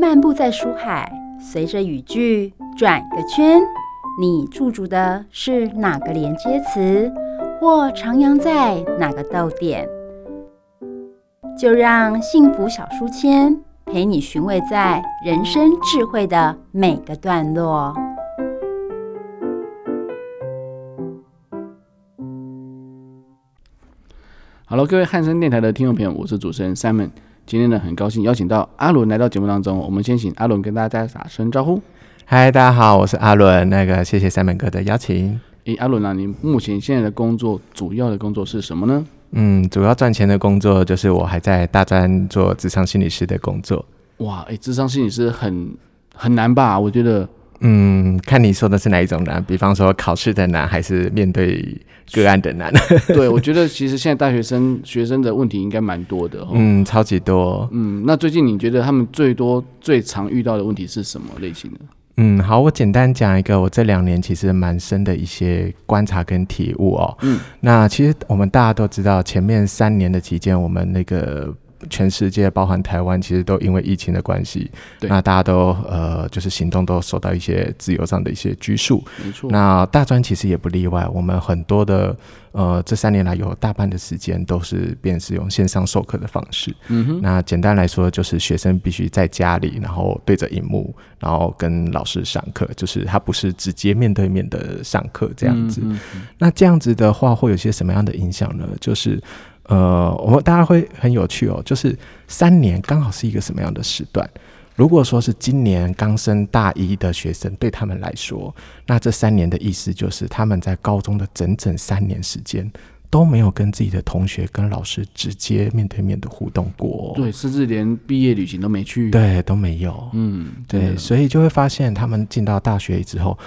漫步在书海，随着语句转个圈，你驻足的是哪个连接词，或徜徉在哪个逗点？就让幸福小书签陪你寻味在人生智慧的每个段落。好了各位汉声电台的听众朋友，我是主持人 Simon。今天呢，很高兴邀请到阿伦来到节目当中。我们先请阿伦跟大家打声招呼。嗨，大家好，我是阿伦。那个，谢谢 Simon 哥的邀请。诶，阿伦啊，你目前现在的工作，主要的工作是什么呢？嗯，主要赚钱的工作就是我还在大专做智商心理师的工作。哇，诶，智商心理师很很难吧？我觉得，嗯，看你说的是哪一种难，比方说考试的难，还是面对个案的难？对，我觉得其实现在大学生学生的问题应该蛮多的。嗯，超级多。嗯，那最近你觉得他们最多最常遇到的问题是什么类型的？嗯，好，我简单讲一个我这两年其实蛮深的一些观察跟体悟哦。嗯，那其实我们大家都知道，前面三年的期间，我们那个。全世界，包含台湾，其实都因为疫情的关系，那大家都呃，就是行动都受到一些自由上的一些拘束。没错。那大专其实也不例外，我们很多的呃，这三年来有大半的时间都是便是用线上授课的方式。嗯哼。那简单来说，就是学生必须在家里，然后对着荧幕，然后跟老师上课，就是他不是直接面对面的上课这样子。嗯哼。那这样子的话，会有些什么样的影响呢？就是。呃，我们大家会很有趣哦，就是三年刚好是一个什么样的时段？如果说是今年刚升大一的学生，对他们来说，那这三年的意思就是他们在高中的整整三年时间都没有跟自己的同学、跟老师直接面对面的互动过，对，甚至连毕业旅行都没去，对，都没有，嗯，对，所以就会发现他们进到大学之后，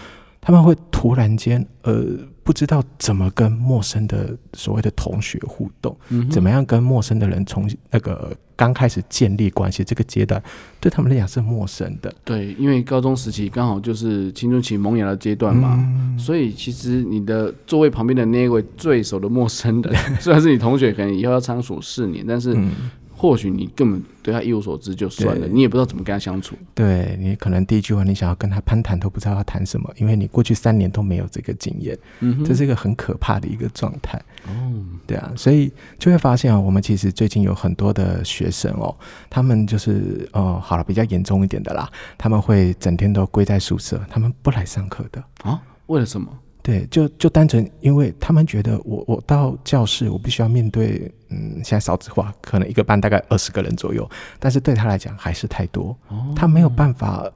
他们会突然间，呃。不知道怎么跟陌生的所谓的同学互动，嗯、怎么样跟陌生的人从那个刚开始建立关系这个阶段，对他们来讲是陌生的。对，因为高中时期刚好就是青春期萌芽的阶段嘛，嗯、所以其实你的座位旁边的那位最熟的陌生的，虽然是你同学，可能以后要相处四年，但是。嗯或许你根本对他一无所知就算了，你也不知道怎么跟他相处。对，你可能第一句话你想要跟他攀谈都不知道要谈什么，因为你过去三年都没有这个经验。嗯，这是一个很可怕的一个状态。哦，对啊，所以就会发现啊，我们其实最近有很多的学生哦，他们就是哦，好了，比较严重一点的啦，他们会整天都归在宿舍，他们不来上课的啊？为了什么？对，就就单纯因为他们觉得我我到教室，我必须要面对，嗯，现在少子化，可能一个班大概二十个人左右，但是对他来讲还是太多，哦、他没有办法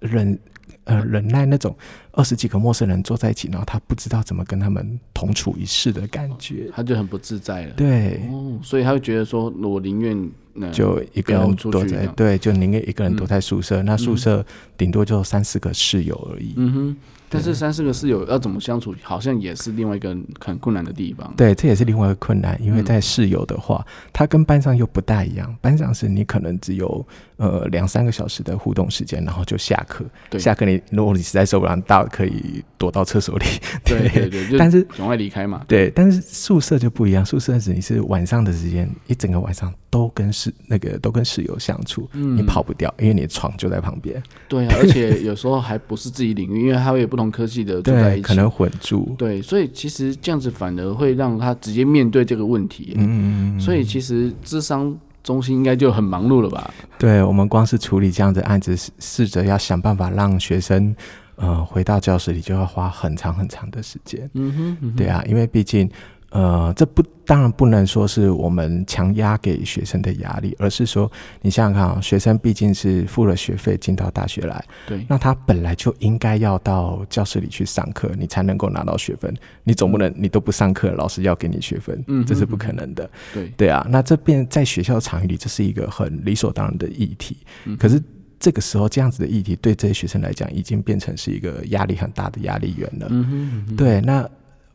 忍呃忍耐那种二十几个陌生人坐在一起，然后他不知道怎么跟他们同处一室的感觉，他就很不自在了。对、哦，所以他会觉得说，我宁愿、呃、就一个人躲在，对，就宁愿一个人躲在宿舍，嗯、那宿舍顶多就三四个室友而已。嗯哼。但是三四个室友要怎么相处，好像也是另外一个很困难的地方。对，这也是另外一个困难，因为在室友的话，他跟班上又不大一样。班上是你可能只有呃两三个小时的互动时间，然后就下课。对，下课你如果你实在受不了，大可以躲到厕所里。对对对，但是总会离开嘛。对，但是宿舍就不一样，宿舍是你是晚上的时间，一整个晚上都跟室那个都跟室友相处，你跑不掉，因为你的床就在旁边。对啊，而且有时候还不是自己领域，因为他会有不同。科技的住在一起，可能混住。对，所以其实这样子反而会让他直接面对这个问题。嗯，所以其实智商中心应该就很忙碌了吧？对，我们光是处理这样的案子，试着要想办法让学生呃回到教室里，就要花很长很长的时间。嗯哼，嗯哼，对啊，因为毕竟。呃，这不当然不能说是我们强压给学生的压力，而是说，你想想看啊，学生毕竟是付了学费进到大学来，对，那他本来就应该要到教室里去上课，你才能够拿到学分。你总不能你都不上课，老师要给你学分，嗯，这是不可能的。对对啊，那这边在学校场域里，这是一个很理所当然的议题。嗯，可是这个时候这样子的议题，对这些学生来讲，已经变成是一个压力很大的压力源了。嗯哼，嗯哼，对，那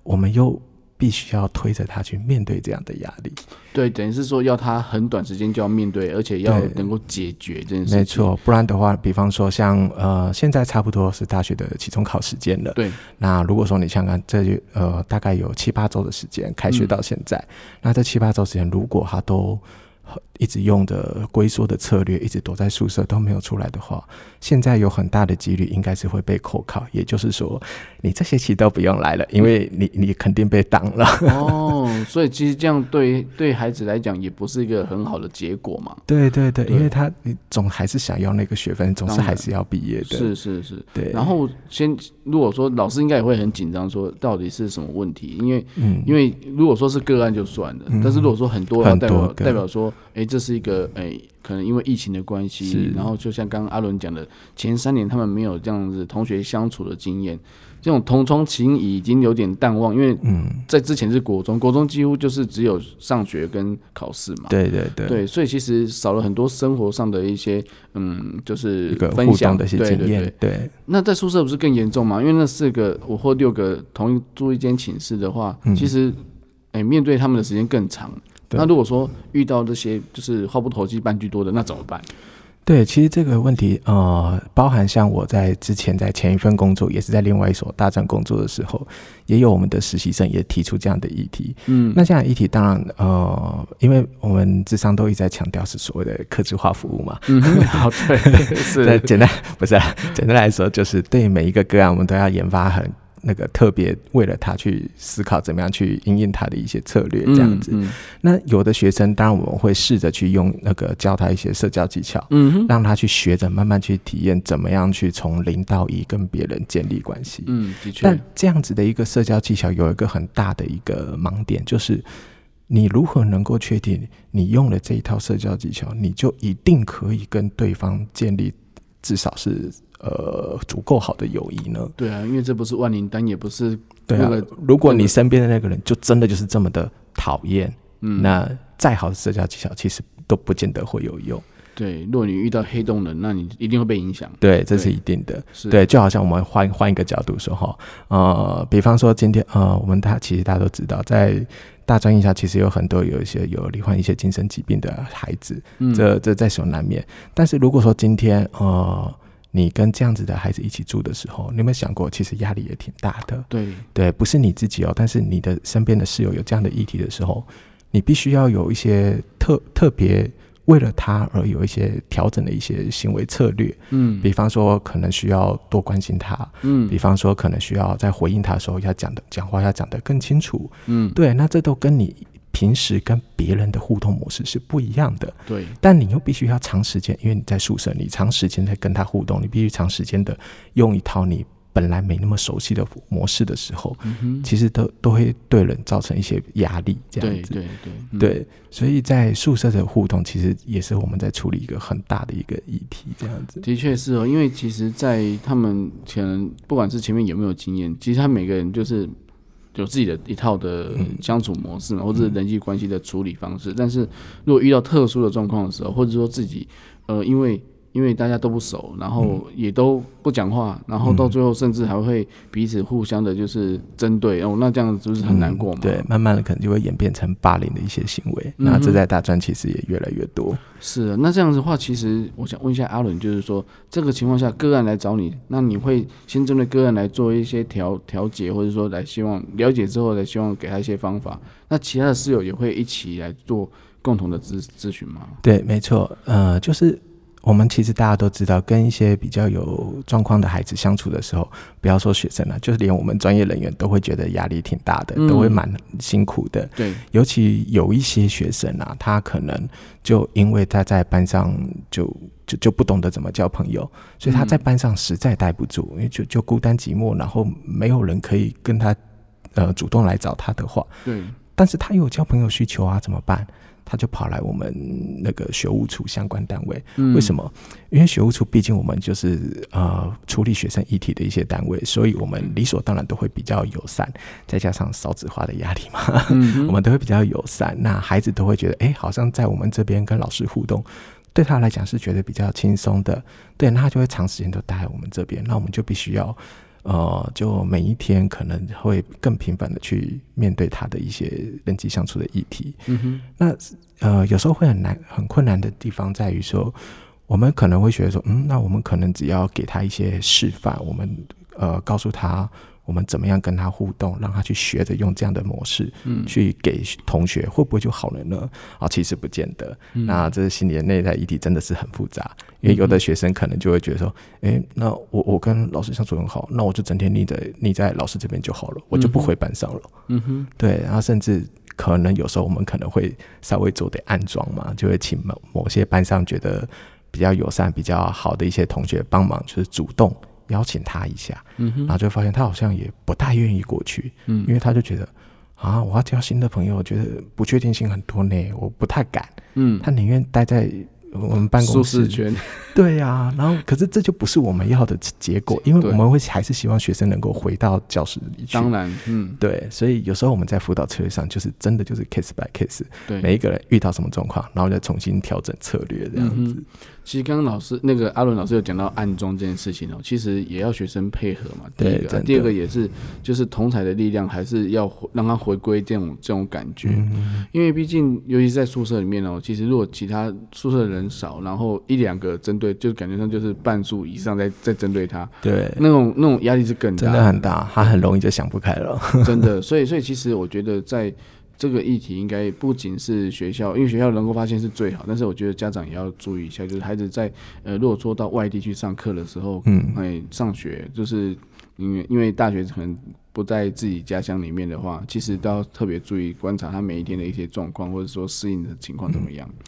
我们又。必须要推着他去面对这样的压力，对，等于是说要他很短时间就要面对，而且要能够解决这件事情。没错，不然的话，比方说像呃，现在差不多是大学的期中考时间了。对，那如果说你想看，这就呃大概有七八周的时间，开学到现在，嗯、那这七八周时间，如果他都一直用的龟缩的策略，一直躲在宿舍都没有出来的话，现在有很大的几率应该是会被扣考。也就是说，你这学期都不用来了，因为你你肯定被挡了。哦，所以其实这样对对孩子来讲也不是一个很好的结果嘛。对对对，对因为他你总还是想要那个学分，总是还是要毕业的。是是是，对。然后先如果说老师应该也会很紧张，说到底是什么问题？因为嗯，因为如果说是个案就算了，嗯、但是如果说很多，代表代表说，哎。这是一个诶、欸，可能因为疫情的关系，然后就像刚刚阿伦讲的，前三年他们没有这样子同学相处的经验，这种同窗情谊已经有点淡忘，因为嗯，在之前是国中，国中几乎就是只有上学跟考试嘛，对对对，对，所以其实少了很多生活上的一些嗯，就是分享。的一些经验，对。那在宿舍不是更严重吗？因为那四个五或六个同一住一间寝室的话，嗯、其实面对他们的时间更长。那如果说遇到这些就是话不投机半句多的，那怎么办？对，其实这个问题呃，包含像我在之前在前一份工作，也是在另外一所大专工作的时候，也有我们的实习生也提出这样的议题。嗯，那这样的议题当然呃，因为我们智商都一直在强调是所谓的客制化服务嘛。嗯，好，对，是。简单不是啊简单来说，就是对每一个个案，我们都要研发很。那个特别为了他去思考怎么样去应应他的一些策略这样子，嗯嗯、那有的学生当然我们会试着去用那个教他一些社交技巧，嗯，让他去学着慢慢去体验怎么样去从零到一跟别人建立关系，嗯，的确。但这样子的一个社交技巧有一个很大的一个盲点，就是你如何能够确定你用了这一套社交技巧，你就一定可以跟对方建立至少是。呃，足够好的友谊呢？对啊，因为这不是万灵丹，也不是对啊。如果你身边的那个人就真的就是这么的讨厌，嗯，那再好的社交技巧其实都不见得会有用。对，如果你遇到黑洞人，那你一定会被影响。对，这是一定的。对，就好像我们换换一个角度说哈，呃，比方说今天呃，我们大其实大家都知道，在大专院校其实有很多有一些有罹患一些精神疾病的孩子，嗯，这这在所难免。但是如果说今天呃。你跟这样子的孩子一起住的时候，你有没有想过，其实压力也挺大的？对对，不是你自己哦，但是你的身边的室友有这样的议题的时候，你必须要有一些特特别为了他而有一些调整的一些行为策略。嗯，比方说可能需要多关心他。嗯，比方说可能需要在回应他的时候要讲的讲话要讲得更清楚。嗯，对，那这都跟你。平时跟别人的互动模式是不一样的，对。但你又必须要长时间，因为你在宿舍，你长时间在跟他互动，你必须长时间的用一套你本来没那么熟悉的模式的时候，嗯，其实都都会对人造成一些压力，这样子，对对对，嗯、对。所以在宿舍的互动，其实也是我们在处理一个很大的一个议题，这样子。的确是哦，因为其实，在他们可能不管是前面有没有经验，其实他每个人就是。有自己的一套的相处模式嘛，或者是人际关系的处理方式。但是如果遇到特殊的状况的时候，或者说自己呃，因为因为大家都不熟，然后也都不讲话，然后到最后甚至还会彼此互相的，就是针对哦，那这样子不是很难过吗？对，慢慢的可能就会演变成霸凌的一些行为。那这在大专其实也越来越多。是啊，那这样子的话，其实我想问一下阿伦，就是说这个情况下个案来找你，那你会先针对个案来做一些调调解，或者说来希望了解之后来希望给他一些方法。那其他的室友也会一起来做共同的咨咨询吗？对，没错，呃，就是。我们其实大家都知道，跟一些比较有状况的孩子相处的时候，不要说学生了，就是连我们专业人员都会觉得压力挺大的，都会蛮辛苦的。对，尤其有一些学生啊，他可能就因为他在班上就就就不懂得怎么交朋友，所以他在班上实在待不住，因为就就孤单寂寞，然后没有人可以跟他呃主动来找他的话，对，但是他有交朋友需求啊，怎么办？他就跑来我们那个学务处相关单位，嗯、为什么？因为学务处毕竟我们就是呃处理学生议题的一些单位，所以我们理所当然都会比较友善，再加上少子化的压力嘛，我们都会比较友善。那孩子都会觉得，哎、欸，好像在我们这边跟老师互动，对他来讲是觉得比较轻松的。对，那他就会长时间都待在我们这边，那我们就必须要。呃，就每一天可能会更频繁的去面对他的一些人际相处的议题。嗯哼，那呃，有时候会很难、很困难的地方在于说，我们可能会觉得说，嗯，那我们可能只要给他一些示范，我们呃告诉他。我们怎么样跟他互动，让他去学着用这样的模式，嗯，去给同学，会不会就好了呢？啊，其实不见得。嗯、那这个心理的内在议题真的是很复杂，因为有的学生可能就会觉得说，哎、欸，那我我跟老师相处很好，那我就整天腻在腻在老师这边就好了，我就不回班上了。嗯哼，对，然后甚至可能有时候我们可能会稍微做点暗装嘛，就会请某某些班上觉得比较友善、比较好的一些同学帮忙，就是主动。邀请他一下，嗯，然后就发现他好像也不太愿意过去，嗯，因为他就觉得啊，我要交新的朋友，我觉得不确定性很多呢，我不太敢，嗯，他宁愿待在。我们办公室，对呀、啊，然后可是这就不是我们要的结果，因为我们会还是希望学生能够回到教室里去。当然，嗯，对，所以有时候我们在辅导策略上，就是真的就是 case by case，对，每一个人遇到什么状况，然后再重新调整策略这样子。嗯、其实刚刚老师那个阿伦老师有讲到暗中这件事情哦，其实也要学生配合嘛。第一个，对，第二个也是就是同彩的力量，还是要让他回归这种这种感觉，嗯、因为毕竟尤其是在宿舍里面哦，其实如果其他宿舍的人。少，然后一两个针对，就感觉上就是半数以上在在针对他，对，那种那种压力是更大，真的很大，他很容易就想不开了，真的。所以所以其实我觉得在这个议题，应该不仅是学校，因为学校能够发现是最好，但是我觉得家长也要注意一下，就是孩子在呃，如果说到外地去上课的时候，嗯，哎，上学就是因为因为大学可能不在自己家乡里面的话，其实都要特别注意观察他每一天的一些状况，或者说适应的情况怎么样。嗯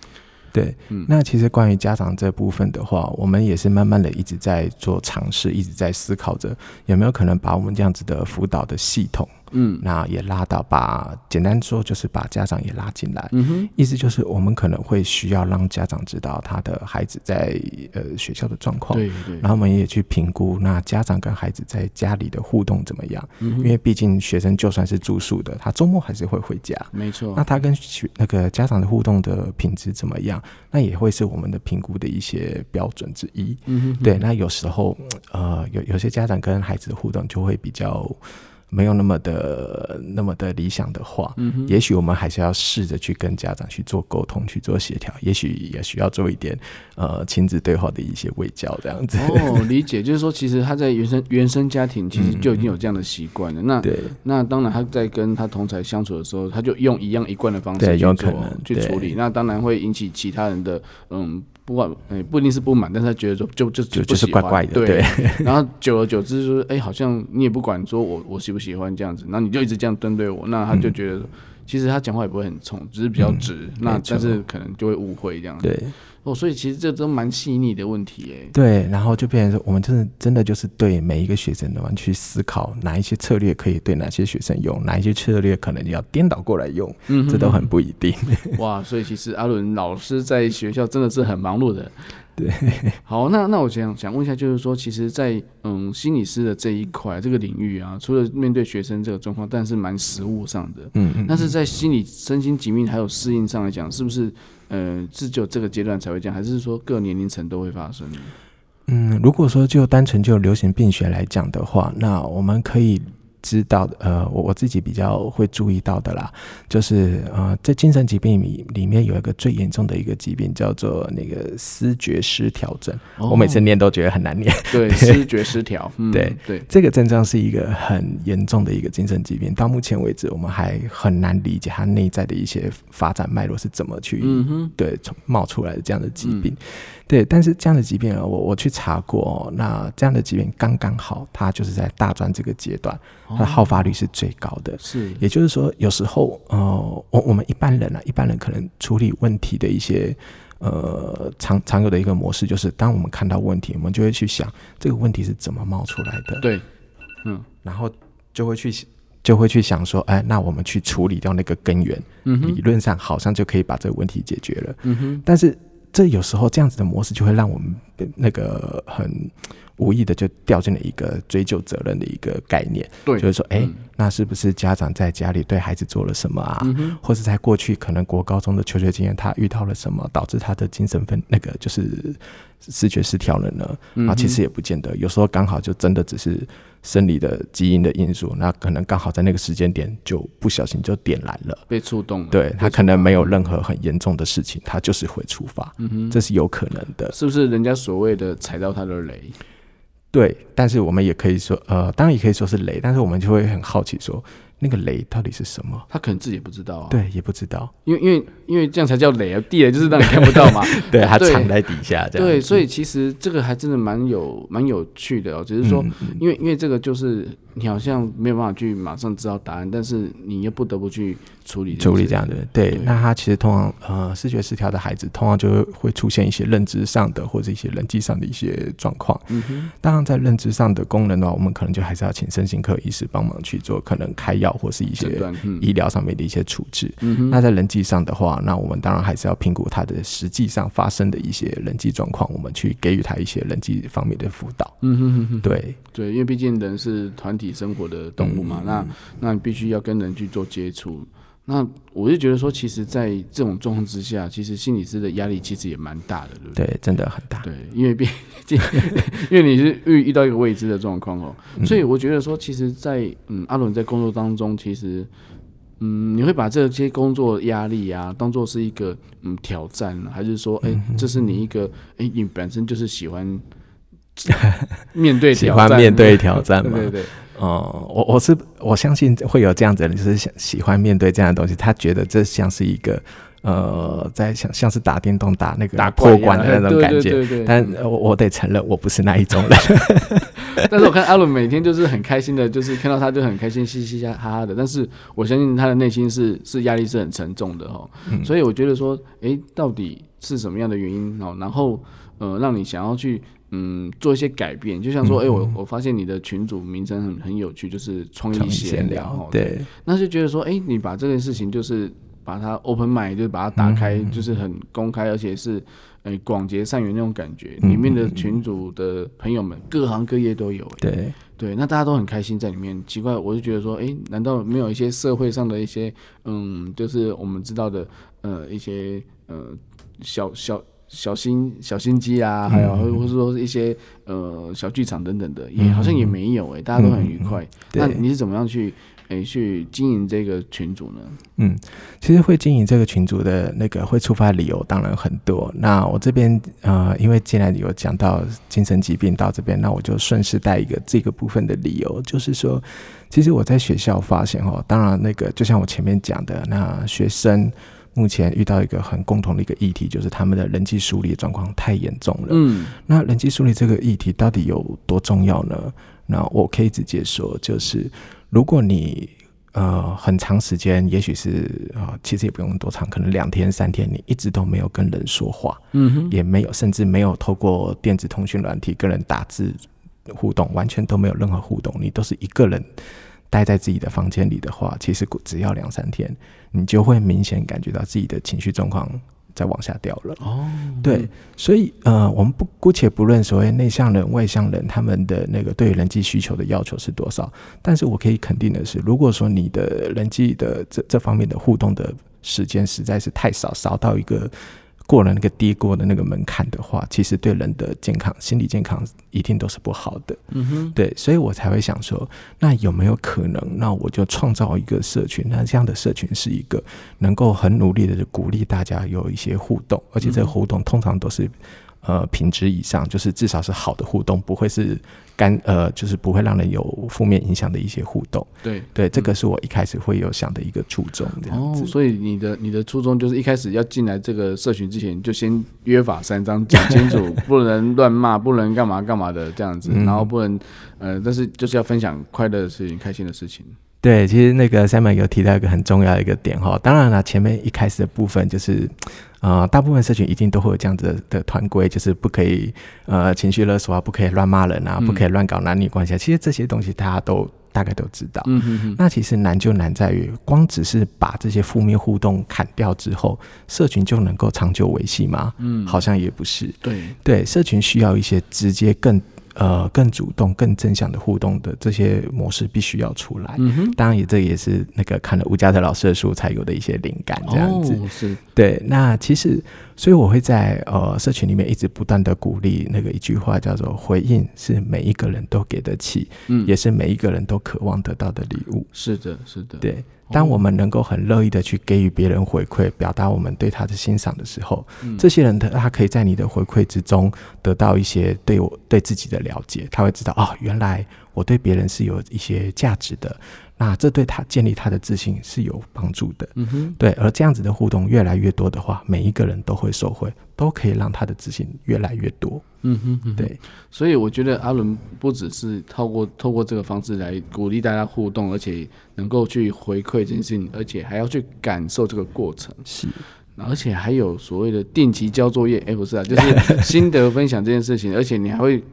对，嗯，那其实关于家长这部分的话，我们也是慢慢的一直在做尝试，一直在思考着有没有可能把我们这样子的辅导的系统。嗯，那也拉到把简单说就是把家长也拉进来，嗯哼，意思就是我们可能会需要让家长知道他的孩子在呃学校的状况，对对，然后我们也去评估那家长跟孩子在家里的互动怎么样，嗯，因为毕竟学生就算是住宿的，他周末还是会回家，没错，那他跟学那个家长的互动的品质怎么样，那也会是我们的评估的一些标准之一，嗯哼，对，那有时候呃有有些家长跟孩子的互动就会比较。没有那么的那么的理想的话，嗯，也许我们还是要试着去跟家长去做沟通，去做协调，也许也需要做一点呃亲子对话的一些喂教这样子。哦，理解，就是说其实他在原生原生家庭其实就已经有这样的习惯了。嗯、那对，那当然他在跟他同才相处的时候，他就用一样一贯的方式去做去处理，那当然会引起其他人的嗯。不管诶，不一定是不满，但是他觉得说就就就就是怪怪的，对。对 然后久而久之，就是哎，好像你也不管说我我喜不喜欢这样子，然后你就一直这样针对我，那他就觉得、嗯、其实他讲话也不会很冲，只是比较直，嗯、那但是可能就会误会这样子。对。哦，所以其实这都蛮细腻的问题诶。对，然后就变成说，我们真的真的就是对每一个学生的话去思考，哪一些策略可以对哪些学生用，哪一些策略可能要颠倒过来用，嗯，这都很不一定。哇，所以其实阿伦老师在学校真的是很忙碌的。对，好，那那我想想问一下，就是说，其实在，在嗯心理师的这一块这个领域啊，除了面对学生这个状况，但是蛮实务上的，嗯嗯，但是在心理身心疾病还有适应上来讲，是不是呃是只有这个阶段才会这样，还是说各年龄层都会发生？嗯，如果说就单纯就流行病学来讲的话，那我们可以。知道的，呃，我我自己比较会注意到的啦，就是呃，在精神疾病里里面有一个最严重的一个疾病叫做那个思觉失调症，哦、我每次念都觉得很难念。对，对思觉失调，嗯、对对，这个症状是一个很严重的一个精神疾病，到目前为止我们还很难理解它内在的一些发展脉络是怎么去，嗯哼，对，冒出来的这样的疾病。嗯对，但是这样的疾病啊，我我去查过，那这样的疾病刚刚好，它就是在大专这个阶段，它的好发率是最高的。是，也就是说，有时候呃，我我们一般人啊，一般人可能处理问题的一些呃常常有的一个模式，就是当我们看到问题，我们就会去想这个问题是怎么冒出来的。对，嗯，然后就会去就会去想说，哎，那我们去处理掉那个根源，嗯，理论上好像就可以把这个问题解决了。嗯哼，但是。这有时候这样子的模式就会让我们那个很无意的就掉进了一个追究责任的一个概念，对，就是说，哎、欸，那是不是家长在家里对孩子做了什么啊？或是在过去可能国高中的求学经验，他遇到了什么，导致他的精神分那个就是思觉失调了呢？嗯、啊，其实也不见得，有时候刚好就真的只是。生理的基因的因素，那可能刚好在那个时间点就不小心就点燃了，被触动了。对，他可能没有任何很严重的事情，他就是会触发，嗯哼，这是有可能的。是不是人家所谓的踩到他的雷？对，但是我们也可以说，呃，当然也可以说是雷，但是我们就会很好奇说。那个雷到底是什么？他可能自己也不知道啊。对，也不知道，因为因为因为这样才叫雷啊！地雷就是让你看不到嘛。对，它藏在底下这样。对，所以其实这个还真的蛮有蛮有趣的哦。只是说，因为因为这个就是你好像没有办法去马上知道答案，但是你又不得不去处理处理这样的。对，那他其实通常呃视觉失调的孩子，通常就会出现一些认知上的或者一些人际上的一些状况。嗯哼。当然，在认知上的功能的话，我们可能就还是要请身心科医师帮忙去做，可能开药或是一些医疗上面的一些处置。嗯、那在人际上的话，那我们当然还是要评估他的实际上发生的一些人际状况，我们去给予他一些人际方面的辅导。嗯哼哼哼，对对，因为毕竟人是团体生活的动物嘛，嗯、那那你必须要跟人去做接触。那我就觉得说，其实，在这种状况之下，其实心理师的压力其实也蛮大的，对不对？对，真的很大。对，因为毕竟，因为你是遇遇到一个未知的状况哦，所以我觉得说，其实在，在嗯，阿伦在工作当中，其实嗯，你会把这些工作压力啊，当做是一个嗯挑战，还是说，哎、欸，这是你一个哎、欸，你本身就是喜欢 面对喜欢面对挑战嘛？对对对。哦、嗯，我我是我相信会有这样子的人，就是想喜欢面对这样的东西。他觉得这像是一个呃，在像像是打电动打那个打破关的那种感觉。对对对对，但我我得承认，我不是那一种人。但是我看阿伦每天就是很开心的，就是看到他就很开心，嘻嘻哈哈的。但是我相信他的内心是是压力是很沉重的哦。嗯、所以我觉得说，哎、欸，到底是什么样的原因哦？然后呃，让你想要去。嗯，做一些改变，就像说，哎、嗯欸，我我发现你的群组名称很很有趣，就是创意闲聊，对，那就觉得说，哎、欸，你把这件事情就是把它 open mind，就是把它打开，嗯、就是很公开，而且是呃广结善缘那种感觉，嗯、里面的群主的朋友们各行各业都有，对对，那大家都很开心在里面。奇怪，我就觉得说，哎、欸，难道没有一些社会上的一些，嗯，就是我们知道的，呃，一些呃小小。小心小心机啊，还有或者说一些呃小剧场等等的，也好像也没有哎、欸，大家都很愉快。那你是怎么样去诶、欸、去经营这个群组呢？嗯，其实会经营这个群组的那个会触发理由当然很多。那我这边呃，因为既然有讲到精神疾病到这边，那我就顺势带一个这个部分的理由，就是说，其实我在学校发现哦，当然那个就像我前面讲的，那学生。目前遇到一个很共同的一个议题，就是他们的人际疏离状况太严重了。嗯，那人际疏离这个议题到底有多重要呢？那我可以直接说，就是如果你呃很长时间，也许是啊、呃，其实也不用多长，可能两天三天，你一直都没有跟人说话，嗯哼，也没有，甚至没有透过电子通讯软体跟人打字互动，完全都没有任何互动，你都是一个人。待在自己的房间里的话，其实只要两三天，你就会明显感觉到自己的情绪状况在往下掉了。哦，对，所以呃，我们不姑且不论所谓内向人、外向人他们的那个对于人际需求的要求是多少，但是我可以肯定的是，如果说你的人际的这这方面的互动的时间实在是太少，少到一个。过了那个低过的那个门槛的话，其实对人的健康、心理健康一定都是不好的。嗯哼，对，所以我才会想说，那有没有可能，那我就创造一个社群？那这样的社群是一个能够很努力的鼓励大家有一些互动，而且这个互动通常都是。呃，品质以上，就是至少是好的互动，不会是干呃，就是不会让人有负面影响的一些互动。对对，这个是我一开始会有想的一个初衷。这样子。哦，所以你的你的初衷就是一开始要进来这个社群之前，就先约法三章讲清楚，不能乱骂，不能干嘛干嘛的这样子，嗯、然后不能呃，但是就是要分享快乐的事情、开心的事情。对，其实那个 Simon 有提到一个很重要的一个点哈，当然了，前面一开始的部分就是。啊、呃，大部分社群一定都会有这样子的团规，就是不可以呃情绪勒索啊，不可以乱骂人啊，嗯、不可以乱搞男女关系。其实这些东西大家都大概都知道。嗯哼哼。那其实难就难在于，光只是把这些负面互动砍掉之后，社群就能够长久维系吗？嗯，好像也不是。对对，社群需要一些直接更。呃，更主动、更正向的互动的这些模式必须要出来。嗯哼，当然也这也是那个看了吴家德老师的书才有的一些灵感，这样子。哦、是，对。那其实，所以我会在呃社群里面一直不断的鼓励那个一句话，叫做“回应是每一个人都给得起，嗯，也是每一个人都渴望得到的礼物。”是的，是的。对当我们能够很乐意的去给予别人回馈，表达我们对他的欣赏的时候，这些人他他可以在你的回馈之中得到一些对我对自己的了解，他会知道哦，原来我对别人是有一些价值的。那这对他建立他的自信是有帮助的，嗯哼，对。而这样子的互动越来越多的话，每一个人都会受惠，都可以让他的自信越来越多，嗯哼，嗯哼，对。所以我觉得阿伦不只是透过透过这个方式来鼓励大家互动，而且能够去回馈这件事情，而且还要去感受这个过程，是。而且还有所谓的定期交作业，哎、欸，不是啊，就是 心得分享这件事情，而且你还会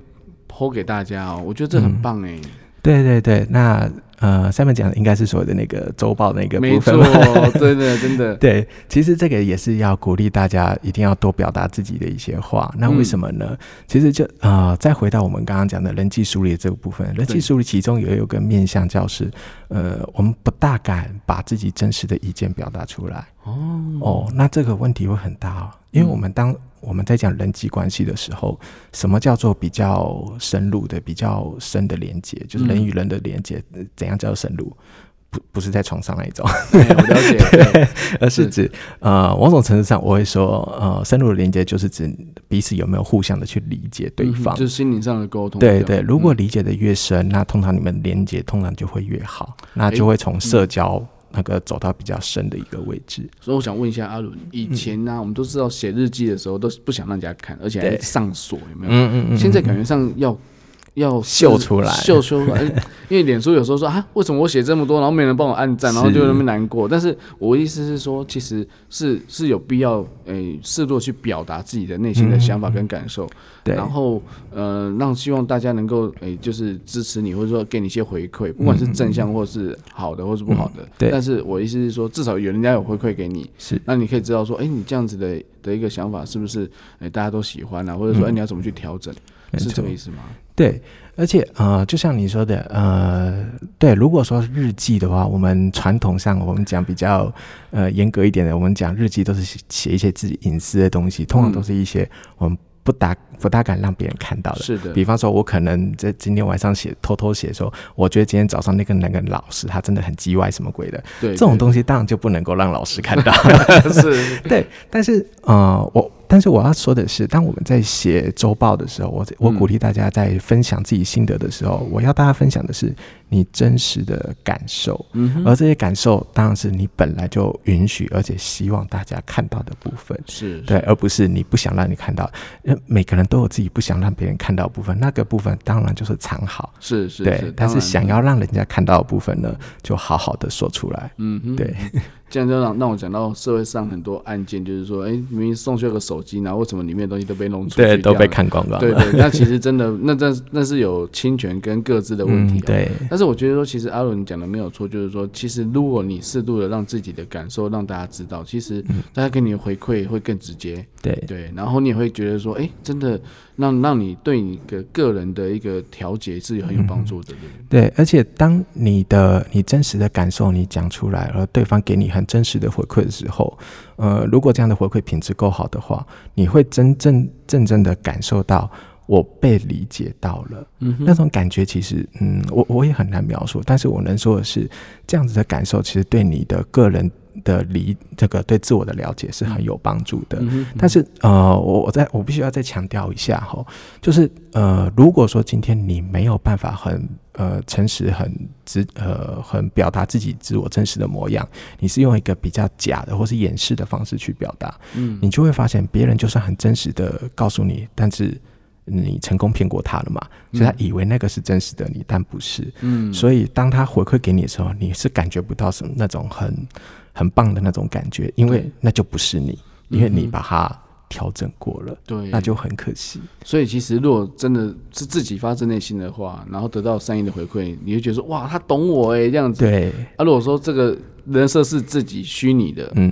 po 给大家哦，我觉得这很棒哎、欸。对对对，那。呃，上面讲的应该是所谓的那个周报那个部分，没错，真的真的。对，其实这个也是要鼓励大家一定要多表达自己的一些话。那为什么呢？嗯、其实就啊、呃，再回到我们刚刚讲的人际梳理这个部分，人际梳理其中也有个面向，就是呃，我们不大敢把自己真实的意见表达出来。哦哦，那这个问题会很大哦，因为我们当。我们在讲人际关系的时候，什么叫做比较深入的、比较深的连接？就是人与人的连接，怎样叫深入？不，不是在床上那一种。我了解，对，而是指呃，某种程度上，我会说，呃，深入的连接就是指彼此有没有互相的去理解对方，就是心灵上的沟通。对对，如果理解的越深，那通常你们连接通常就会越好，那就会从社交。那个走到比较深的一个位置，所以我想问一下阿伦，以前呢、我们都知道写日记的时候都是不想让人家看，而且还上锁，有没有？嗯嗯嗯。现在感觉上要。要秀出来，秀出来，因为脸书有时候说啊，为什么我写这么多，然后没人帮我按赞，然后就那么难过。但是我意思是说，其实是是有必要，诶、欸，适度去表达自己的内心的想法跟感受，嗯、对，然后呃，让希望大家能够诶、欸，就是支持你，或者说给你一些回馈，不管是正向或是好的，或是不好的。嗯、对。但是我意思是说，至少有人家有回馈给你，是，那你可以知道说，哎、欸，你这样子的的一个想法是不是诶、欸，大家都喜欢啊？或者说，哎、欸，你要怎么去调整？嗯、是这个意思吗？对，而且呃，就像你说的，呃，对，如果说日记的话，我们传统上我们讲比较呃严格一点的，我们讲日记都是写一些自己隐私的东西，通常都是一些我们不大不大敢让别人看到的。是的，比方说，我可能在今天晚上写偷偷写说，我觉得今天早上那个那个老师他真的很叽歪什么鬼的，对，对，这种东西当然就不能够让老师看到。是，对，但是呃，我。但是我要说的是，当我们在写周报的时候，我我鼓励大家在分享自己心得的时候，嗯、我要大家分享的是你真实的感受，嗯、而这些感受当然是你本来就允许而且希望大家看到的部分，是，是对，而不是你不想让你看到。每个人都有自己不想让别人看到的部分，那个部分当然就是藏好，是是，是，对。但是想要让人家看到的部分呢，就好好的说出来，嗯哼，对。这样就让让我讲到社会上很多案件，就是说，哎、欸，明明送去个手机，然后为什么里面的东西都被弄出去？对，都被看光光。对，对对，那其实真的，那这那是有侵权跟各自的问题、喔嗯。对。但是我觉得说，其实阿伦讲的没有错，就是说，其实如果你适度的让自己的感受让大家知道，其实大家给你的回馈会更直接。对对。然后你也会觉得说，哎、欸，真的让让你对你的个人的一个调节是很有帮助的。嗯、对，而且当你的你真实的感受你讲出来，而对方给你很真实的回馈。的时候，呃，如果这样的回馈品质够好的话，你会真正真正的感受到我被理解到了，嗯，那种感觉其实，嗯，我我也很难描述，但是我能说的是，这样子的感受其实对你的个人的理，这个对自我的了解是很有帮助的。但是，呃，我我在我必须要再强调一下哈，就是，呃，如果说今天你没有办法很。呃，诚实很直，呃，很表达自己自我真实的模样。你是用一个比较假的或是掩饰的方式去表达，嗯，你就会发现别人就算很真实的告诉你，但是你成功骗过他了嘛？所以他以为那个是真实的你，但不是，嗯。所以当他回馈给你的时候，你是感觉不到什么那种很很棒的那种感觉，因为那就不是你，因为你把它。调整过了，对，那就很可惜。所以其实，如果真的是自己发自内心的话，然后得到善意的回馈，你会觉得说，哇，他懂我哎，这样子。对。啊，如果说这个人设是自己虚拟的，嗯。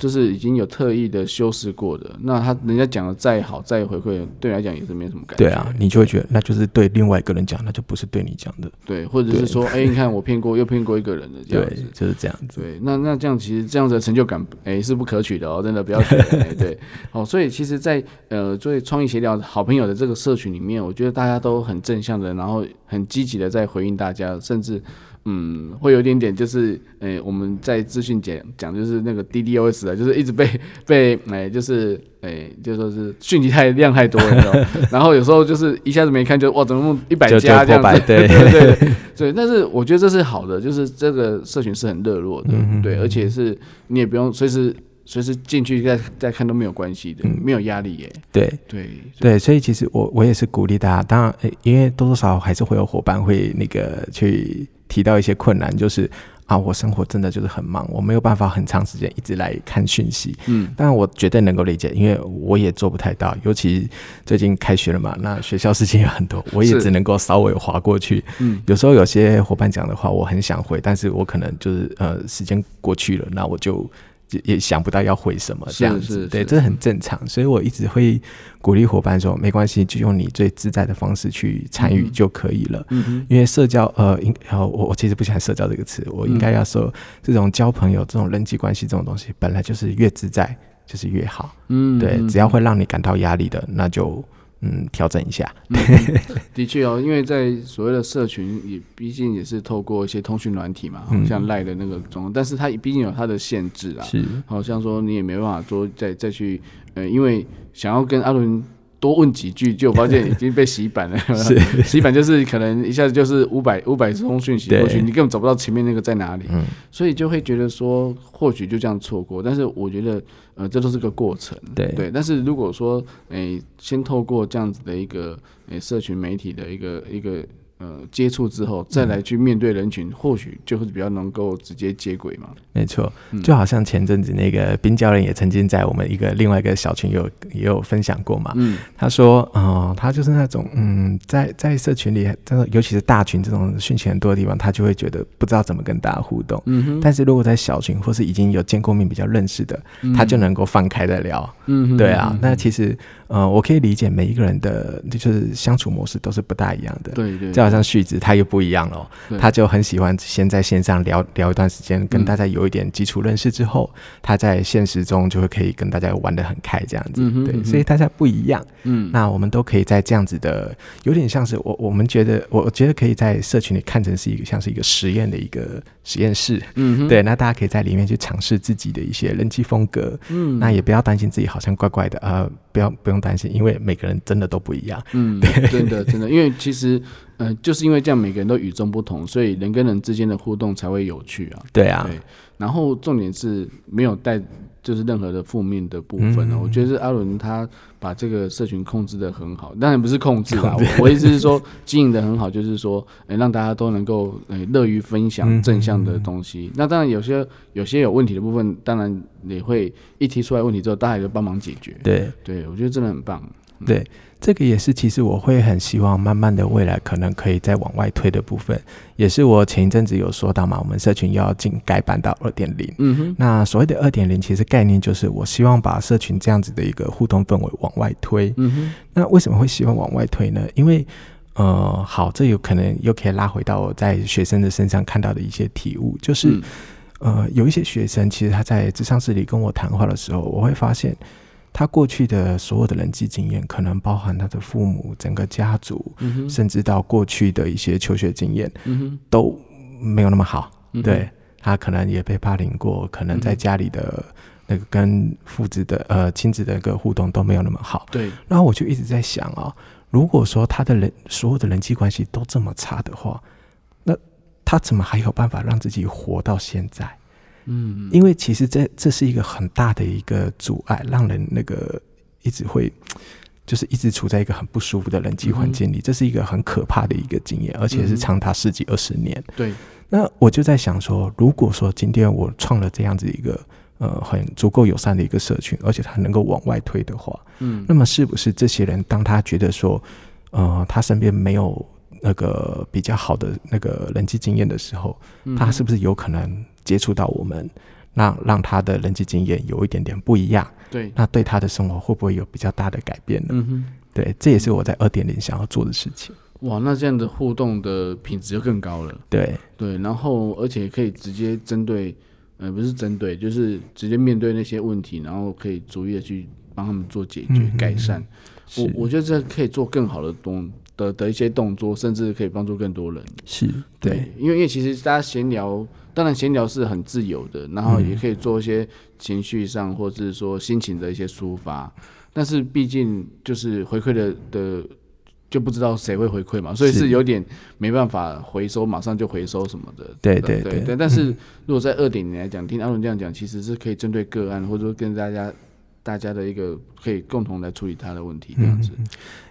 就是已经有特意的修饰过的，那他人家讲的再好再回馈，对你来讲也是没什么感觉。对啊，你就会觉得那就是对另外一个人讲，那就不是对你讲的。对，或者是说，哎、欸，你看我骗过又骗过一个人的这样子，就是这样子。对，那那这样其实这样子的成就感，哎、欸，是不可取的哦，真的不要觉得。哎，对，好，所以其实在，在呃，作为创意协调好朋友的这个社群里面，我觉得大家都很正向的，然后很积极的在回应大家，甚至。嗯，会有一点点就是，诶、欸，我们在资讯讲讲就是那个 DDoS 的，就是一直被被诶、欸，就是诶、欸，就说是讯息太量太多了，然后有时候就是一下子没看就哇，怎么一百加这样子，对对对对，但是我觉得这是好的，就是这个社群是很热络的，嗯、对，而且是你也不用随时。随时进去再再看都没有关系的，嗯、没有压力耶。对对对，所以其实我我也是鼓励大家，当然，因为多多少少还是会有伙伴会那个去提到一些困难，就是啊，我生活真的就是很忙，我没有办法很长时间一直来看讯息。嗯，但我绝对能够理解，因为我也做不太到，尤其最近开学了嘛，那学校事情也很多，我也只能够稍微划过去。嗯，有时候有些伙伴讲的话，我很想回，但是我可能就是呃，时间过去了，那我就。也想不到要回什么这样子，是是是对，这很正常。所以我一直会鼓励伙伴说，没关系，就用你最自在的方式去参与就可以了。因为社交，呃，应，我我其实不喜欢社交这个词，我应该要说，这种交朋友、这种人际关系这种东西，本来就是越自在就是越好。嗯，对，只要会让你感到压力的，那就。嗯，调整一下。嗯、的确哦，因为在所谓的社群，也毕竟也是透过一些通讯软体嘛，嗯、像赖的那个中，但是它毕竟有它的限制啊。是，好像说你也没办法说再再去，呃，因为想要跟阿伦。多问几句，就发现已经被洗版了。是 洗版就是可能一下子就是五百五百通讯息过去，你根本找不到前面那个在哪里。嗯，所以就会觉得说，或许就这样错过。但是我觉得，呃，这都是个过程。对对。但是如果说，诶、欸，先透过这样子的一个，诶、欸，社群媒体的一个一个。呃，接触之后再来去面对人群，嗯、或许就是比较能够直接接轨嘛。没错，就好像前阵子那个冰教练也曾经在我们一个另外一个小群有也有分享过嘛。嗯，他说，啊、呃，他就是那种，嗯，在在社群里，这种尤其是大群这种讯息很多的地方，他就会觉得不知道怎么跟大家互动。嗯哼。但是如果在小群或是已经有见过面比较认识的，嗯、他就能够放开的聊。嗯哼。对啊，那其实。呃，我可以理解每一个人的，就是相处模式都是不大一样的。对对，就好像旭子他又不一样了，他就很喜欢先在线上聊聊一段时间，跟大家有一点基础认识之后，他在现实中就会可以跟大家玩得很开这样子。对，所以大家不一样。嗯，那我们都可以在这样子的，有点像是我我们觉得，我觉得可以在社群里看成是一个像是一个实验的一个实验室。嗯，对，那大家可以在里面去尝试自己的一些人际风格。嗯，那也不要担心自己好像怪怪的，呃，不要不用。担心，因为每个人真的都不一样。嗯，对真的真的，因为其实，呃，就是因为这样，每个人都与众不同，所以人跟人之间的互动才会有趣啊。对啊，对。然后重点是没有带，就是任何的负面的部分呢。嗯、我觉得是阿伦他把这个社群控制的很好，当然不是控制啊，我意思是说经营的很好，就是说，哎，让大家都能够，哎，乐于分享正向的东西。嗯、那当然有些有些有问题的部分，当然也会一提出来问题之后，大家也就帮忙解决。对，对我觉得真的很棒。对，这个也是，其实我会很希望，慢慢的未来可能可以再往外推的部分，也是我前一阵子有说到嘛，我们社群要进改版到二点零。嗯哼，那所谓的二点零，其实概念就是我希望把社群这样子的一个互动氛围往外推。嗯哼，那为什么会希望往外推呢？因为，呃，好，这有可能又可以拉回到我在学生的身上看到的一些体悟，就是，嗯、呃，有一些学生其实他在职商室里跟我谈话的时候，我会发现。他过去的所有的人际经验，可能包含他的父母、整个家族，甚至到过去的一些求学经验，都没有那么好。嗯、对，他可能也被霸凌过，可能在家里的那个跟父子的呃亲子的一个互动都没有那么好。对，然后我就一直在想啊，如果说他的人所有的人际关系都这么差的话，那他怎么还有办法让自己活到现在？嗯，因为其实这这是一个很大的一个阻碍，让人那个一直会就是一直处在一个很不舒服的人际环境里，嗯、这是一个很可怕的一个经验，而且是长达十几二十年。对，那我就在想说，如果说今天我创了这样子一个呃很足够友善的一个社群，而且它能够往外推的话，嗯，那么是不是这些人当他觉得说，呃，他身边没有那个比较好的那个人际经验的时候，他是不是有可能？接触到我们，那让他的人际经验有一点点不一样。对，那对他的生活会不会有比较大的改变呢？对，这也是我在二点零想要做的事情。哇，那这样的互动的品质就更高了。对对，然后而且可以直接针对，呃，不是针对，就是直接面对那些问题，然后可以逐一的去帮他们做解决、嗯、改善。我我觉得这可以做更好的东的的一些动作，甚至可以帮助更多人。是对，对，因为因为其实大家闲聊，当然闲聊是很自由的，然后也可以做一些情绪上或者是说心情的一些抒发，但是毕竟就是回馈的的。就不知道谁会回馈嘛，所以是有点没办法回收，马上就回收什么的。对对对，对。但是如果在二点零来讲，听阿伦这样讲，其实是可以针对个案，或者说跟大家大家的一个可以共同来处理他的问题这样子。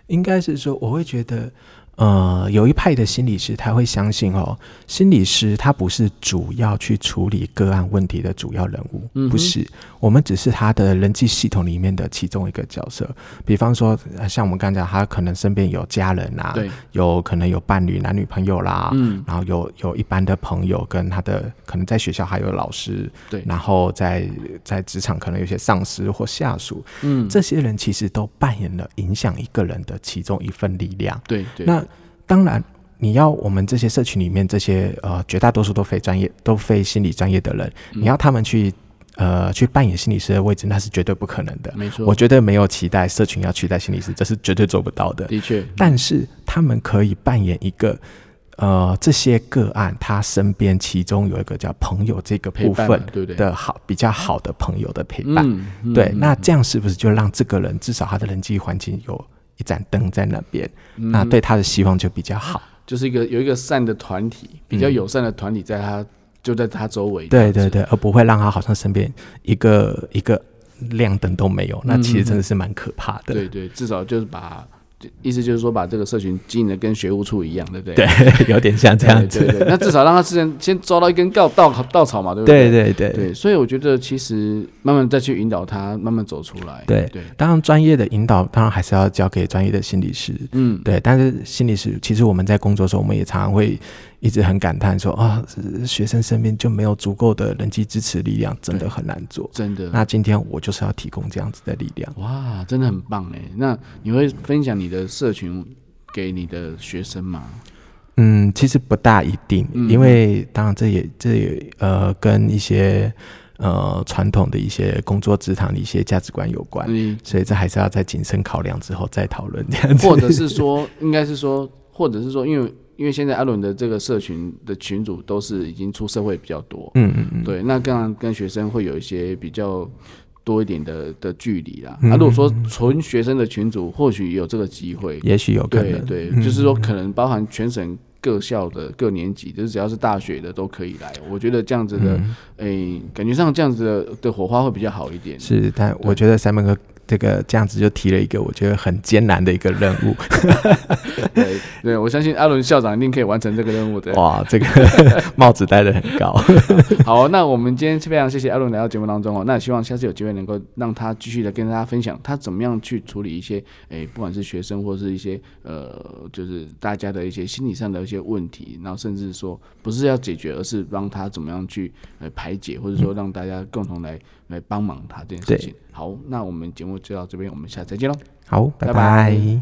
应该是说，我会觉得。呃，有一派的心理师，他会相信哦，心理师他不是主要去处理个案问题的主要人物，嗯、不是，我们只是他的人际系统里面的其中一个角色。比方说，像我们刚才讲，他可能身边有家人啊，对，有可能有伴侣、男女朋友啦，嗯，然后有有一般的朋友，跟他的可能在学校还有老师，对，然后在在职场可能有些上司或下属，嗯，这些人其实都扮演了影响一个人的其中一份力量，对对，那。当然，你要我们这些社群里面这些呃绝大多数都非专业、都非心理专业的人，嗯、你要他们去呃去扮演心理师的位置，那是绝对不可能的。没错，我绝对没有期待社群要取代心理师，这是绝对做不到的。的确，但是他们可以扮演一个呃这些个案他身边其中有一个叫朋友这个部分对不对的好比较好的朋友的陪伴。嗯嗯、对，那这样是不是就让这个人至少他的人际环境有？一盏灯在那边，嗯、那对他的希望就比较好，就是一个有一个善的团体，比较友善的团体，在他、嗯、就在他周围，对对对，而不会让他好像身边一个一个亮灯都没有，那其实真的是蛮可怕的。对对，至少就是把。意思就是说，把这个社群经营的跟学务处一样，对不对？对，有点像这样子。对对对，那至少让他之前先抓到一根稻稻稻草嘛，对不对？对对对对。所以我觉得，其实慢慢再去引导他，慢慢走出来。对对。当然，专业的引导当然还是要交给专业的心理师。嗯，对。但是心理师，其实我们在工作的时候，我们也常常会。一直很感叹说啊，学生身边就没有足够的人际支持力量，真的很难做。真的。那今天我就是要提供这样子的力量。哇，真的很棒哎！那你会分享你的社群给你的学生吗？嗯，其实不大一定，嗯、因为当然这也这也呃跟一些呃传统的一些工作职场的一些价值观有关，嗯、所以这还是要在谨慎考量之后再讨论这样子。或者是说，应该是说，或者是说，因为。因为现在阿伦的这个社群的群主都是已经出社会比较多，嗯嗯嗯，对，那刚刚跟学生会有一些比较多一点的的距离啦。嗯嗯嗯，啊，如果说纯学生的群主，或许有这个机会，也许有可能，对，对，就是说可能包含全省各校的各年级，就是只要是大学的都可以来。我觉得这样子的，哎、嗯欸，感觉上这样子的的火花会比较好一点。是，但我觉得三门哥。这个这样子就提了一个我觉得很艰难的一个任务 对，对对，我相信阿伦校长一定可以完成这个任务的。哇，这个 帽子戴的很高。好，那我们今天非常谢谢阿伦来到节目当中哦，那也希望下次有机会能够让他继续的跟大家分享他怎么样去处理一些，诶，不管是学生或是一些呃，就是大家的一些心理上的一些问题，然后甚至说不是要解决，而是让他怎么样去呃排解，或者说让大家共同来。来帮忙他这件事情。好，那我们节目就到这边，我们下次再见喽。好，拜拜。拜拜。